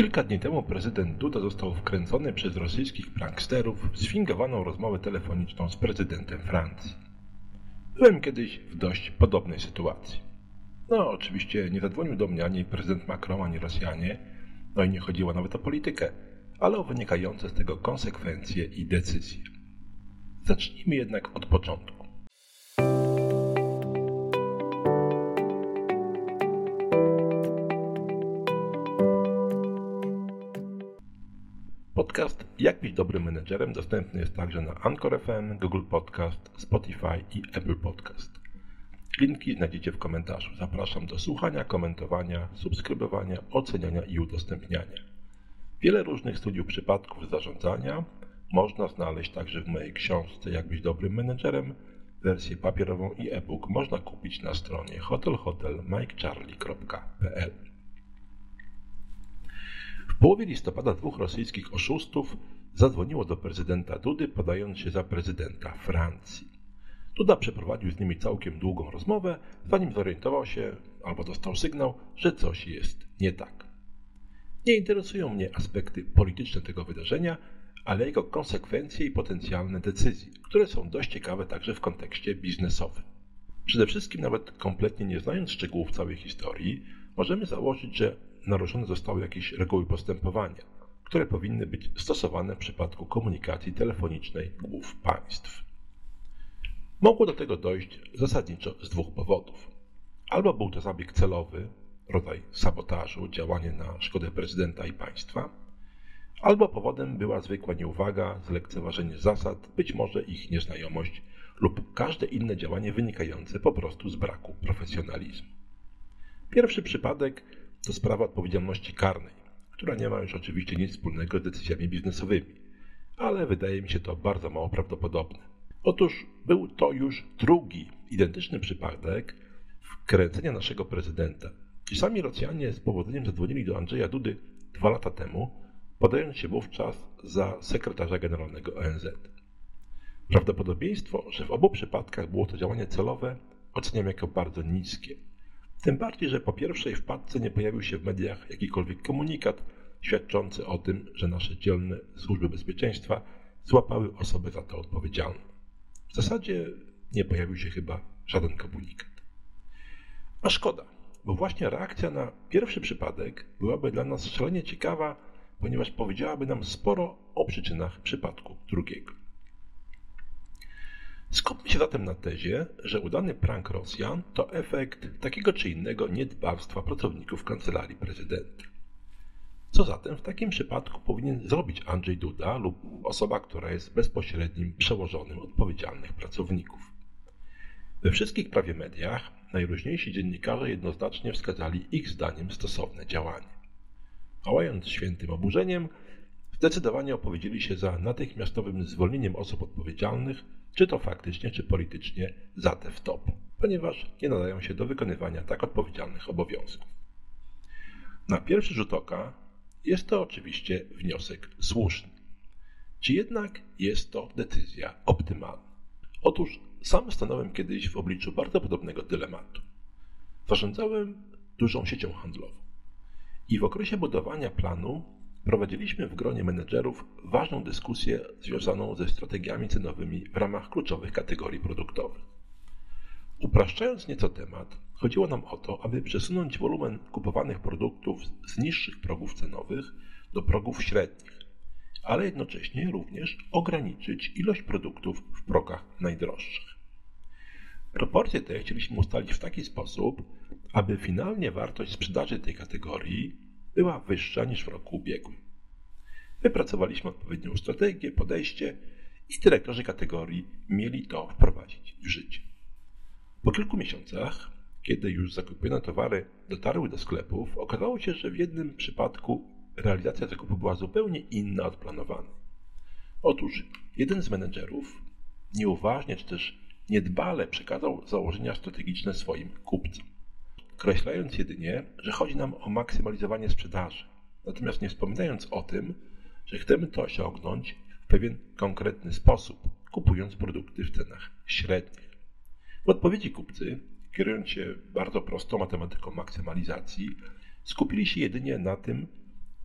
Kilka dni temu prezydent Duda został wkręcony przez rosyjskich pranksterów w sfingowaną rozmowę telefoniczną z prezydentem Francji. Byłem kiedyś w dość podobnej sytuacji. No, oczywiście nie zadzwonił do mnie ani prezydent Macron, ani Rosjanie, no i nie chodziło nawet o politykę, ale o wynikające z tego konsekwencje i decyzje. Zacznijmy jednak od początku. Podcast Jak być dobrym menedżerem dostępny jest także na Anchor FM, Google Podcast, Spotify i Apple Podcast. Linki znajdziecie w komentarzu. Zapraszam do słuchania, komentowania, subskrybowania, oceniania i udostępniania. Wiele różnych studiów przypadków zarządzania można znaleźć także w mojej książce Jak być dobrym menedżerem. Wersję papierową i e-book można kupić na stronie hotelhotelmikecharlie.pl. W połowie listopada dwóch rosyjskich oszustów zadzwoniło do prezydenta Dudy, podając się za prezydenta Francji. Duda przeprowadził z nimi całkiem długą rozmowę, zanim zorientował się albo dostał sygnał, że coś jest nie tak. Nie interesują mnie aspekty polityczne tego wydarzenia, ale jego konsekwencje i potencjalne decyzje, które są dość ciekawe także w kontekście biznesowym. Przede wszystkim, nawet kompletnie nie znając szczegółów całej historii, możemy założyć, że naruszone zostały jakieś reguły postępowania, które powinny być stosowane w przypadku komunikacji telefonicznej głów państw. Mogło do tego dojść zasadniczo z dwóch powodów. Albo był to zabieg celowy, rodzaj sabotażu, działanie na szkodę prezydenta i państwa, albo powodem była zwykła nieuwaga, zlekceważenie zasad, być może ich nieznajomość lub każde inne działanie wynikające po prostu z braku profesjonalizmu. Pierwszy przypadek to sprawa odpowiedzialności karnej, która nie ma już oczywiście nic wspólnego z decyzjami biznesowymi, ale wydaje mi się to bardzo mało prawdopodobne. Otóż był to już drugi identyczny przypadek wkręcenia naszego prezydenta. Ci sami Rosjanie z powodzeniem zadzwonili do Andrzeja Dudy dwa lata temu, podając się wówczas za sekretarza generalnego ONZ. Prawdopodobieństwo, że w obu przypadkach było to działanie celowe, oceniam jako bardzo niskie. Tym bardziej, że po pierwszej wpadce nie pojawił się w mediach jakikolwiek komunikat świadczący o tym, że nasze dzielne służby bezpieczeństwa złapały osobę za to odpowiedzialną. W zasadzie nie pojawił się chyba żaden komunikat. A szkoda, bo właśnie reakcja na pierwszy przypadek byłaby dla nas szalenie ciekawa, ponieważ powiedziałaby nam sporo o przyczynach przypadku drugiego. Skupmy się zatem na tezie, że udany prank Rosjan to efekt takiego czy innego niedbawstwa pracowników kancelarii prezydenta. Co zatem w takim przypadku powinien zrobić Andrzej Duda lub osoba, która jest bezpośrednim przełożonym odpowiedzialnych pracowników? We wszystkich prawie mediach najróżniejsi dziennikarze jednoznacznie wskazali ich zdaniem stosowne działanie. Pałając świętym oburzeniem, zdecydowanie opowiedzieli się za natychmiastowym zwolnieniem osób odpowiedzialnych czy to faktycznie, czy politycznie, za te w top, ponieważ nie nadają się do wykonywania tak odpowiedzialnych obowiązków. Na pierwszy rzut oka jest to oczywiście wniosek słuszny. Czy jednak jest to decyzja optymalna? Otóż sam stanąłem kiedyś w obliczu bardzo podobnego dylematu. Zarządzałem dużą siecią handlową i w okresie budowania planu prowadziliśmy w gronie menedżerów ważną dyskusję związaną ze strategiami cenowymi w ramach kluczowych kategorii produktowych. Upraszczając nieco temat, chodziło nam o to, aby przesunąć wolumen kupowanych produktów z niższych progów cenowych do progów średnich, ale jednocześnie również ograniczyć ilość produktów w progach najdroższych. Proporcje te chcieliśmy ustalić w taki sposób, aby finalnie wartość sprzedaży tej kategorii była wyższa niż w roku ubiegłym. Wypracowaliśmy odpowiednią strategię, podejście i dyrektorzy kategorii mieli to wprowadzić w życie. Po kilku miesiącach, kiedy już zakupione towary dotarły do sklepów, okazało się, że w jednym przypadku realizacja zakupu była zupełnie inna od planowanej. Otóż jeden z menedżerów nieuważnie czy też niedbale przekazał założenia strategiczne swoim kupcom określając jedynie, że chodzi nam o maksymalizowanie sprzedaży, natomiast nie wspominając o tym, że chcemy to osiągnąć w pewien konkretny sposób, kupując produkty w cenach średnich. W odpowiedzi kupcy, kierując się bardzo prostą matematyką maksymalizacji, skupili się jedynie na tym,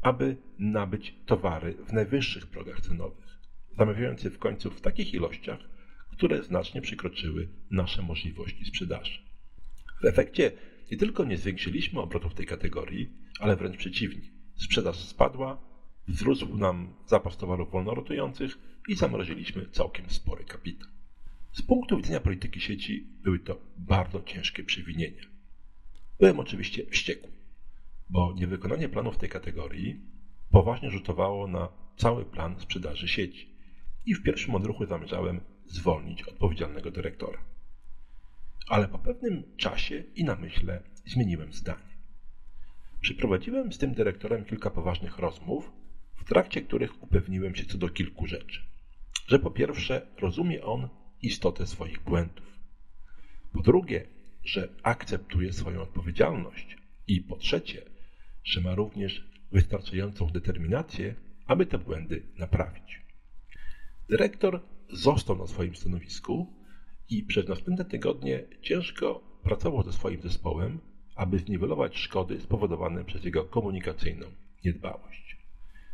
aby nabyć towary w najwyższych progach cenowych, zamawiając je w końcu w takich ilościach, które znacznie przekroczyły nasze możliwości sprzedaży. W efekcie nie tylko nie zwiększyliśmy obrotów tej kategorii, ale wręcz przeciwnie. Sprzedaż spadła, wzrósł nam zapas towarów wolnorotujących i zamroziliśmy całkiem spory kapitał. Z punktu widzenia polityki sieci były to bardzo ciężkie przewinienia. Byłem oczywiście wściekły, bo niewykonanie planu w tej kategorii poważnie rzutowało na cały plan sprzedaży sieci i w pierwszym odruchu zamierzałem zwolnić odpowiedzialnego dyrektora. Ale po pewnym czasie i namyśle zmieniłem zdanie. Przeprowadziłem z tym dyrektorem kilka poważnych rozmów, w trakcie których upewniłem się co do kilku rzeczy. Że po pierwsze rozumie on istotę swoich błędów. Po drugie, że akceptuje swoją odpowiedzialność. I po trzecie, że ma również wystarczającą determinację, aby te błędy naprawić. Dyrektor został na swoim stanowisku i przez następne tygodnie ciężko pracował ze swoim zespołem, aby zniwelować szkody spowodowane przez jego komunikacyjną niedbałość.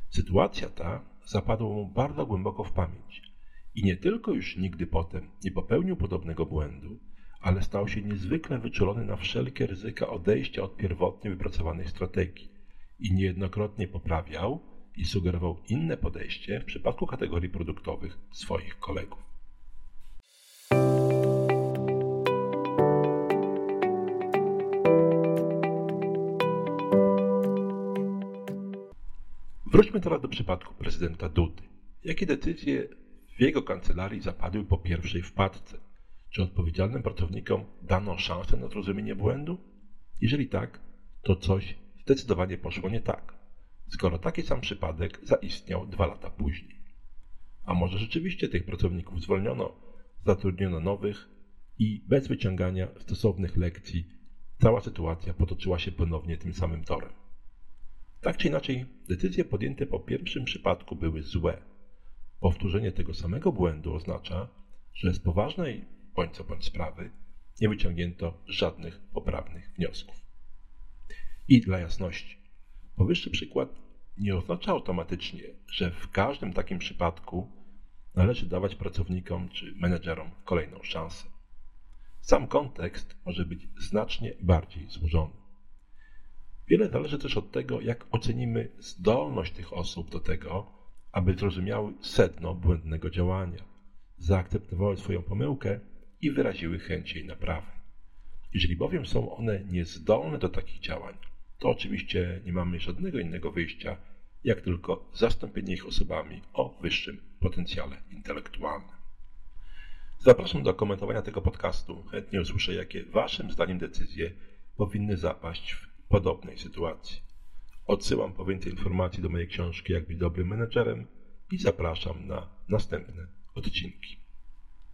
Sytuacja ta zapadła mu bardzo głęboko w pamięć i nie tylko już nigdy potem nie popełnił podobnego błędu, ale stał się niezwykle wyczulony na wszelkie ryzyka odejścia od pierwotnie wypracowanej strategii i niejednokrotnie poprawiał i sugerował inne podejście w przypadku kategorii produktowych swoich kolegów. Wróćmy teraz do przypadku prezydenta Dudy. Jakie decyzje w jego kancelarii zapadły po pierwszej wpadce? Czy odpowiedzialnym pracownikom dano szansę na zrozumienie błędu? Jeżeli tak, to coś zdecydowanie poszło nie tak, skoro taki sam przypadek zaistniał dwa lata później. A może rzeczywiście tych pracowników zwolniono, zatrudniono nowych i bez wyciągania stosownych lekcji cała sytuacja potoczyła się ponownie tym samym torem. Tak czy inaczej, decyzje podjęte po pierwszym przypadku były złe. Powtórzenie tego samego błędu oznacza, że z poważnej bądź co bądź sprawy nie wyciągnięto żadnych poprawnych wniosków. I dla jasności, powyższy przykład nie oznacza automatycznie, że w każdym takim przypadku należy dawać pracownikom czy menedżerom kolejną szansę. Sam kontekst może być znacznie bardziej złożony. Wiele zależy też od tego, jak ocenimy zdolność tych osób do tego, aby zrozumiały sedno błędnego działania, zaakceptowały swoją pomyłkę i wyraziły chęć jej naprawy. Jeżeli bowiem są one niezdolne do takich działań, to oczywiście nie mamy żadnego innego wyjścia, jak tylko zastąpienie ich osobami o wyższym potencjale intelektualnym. Zapraszam do komentowania tego podcastu. Chętnie usłyszę, jakie Waszym zdaniem decyzje powinny zapaść w podobnej sytuacji. Odsyłam po więcej informacji do mojej książki Jak być dobrym menedżerem i zapraszam na następne odcinki.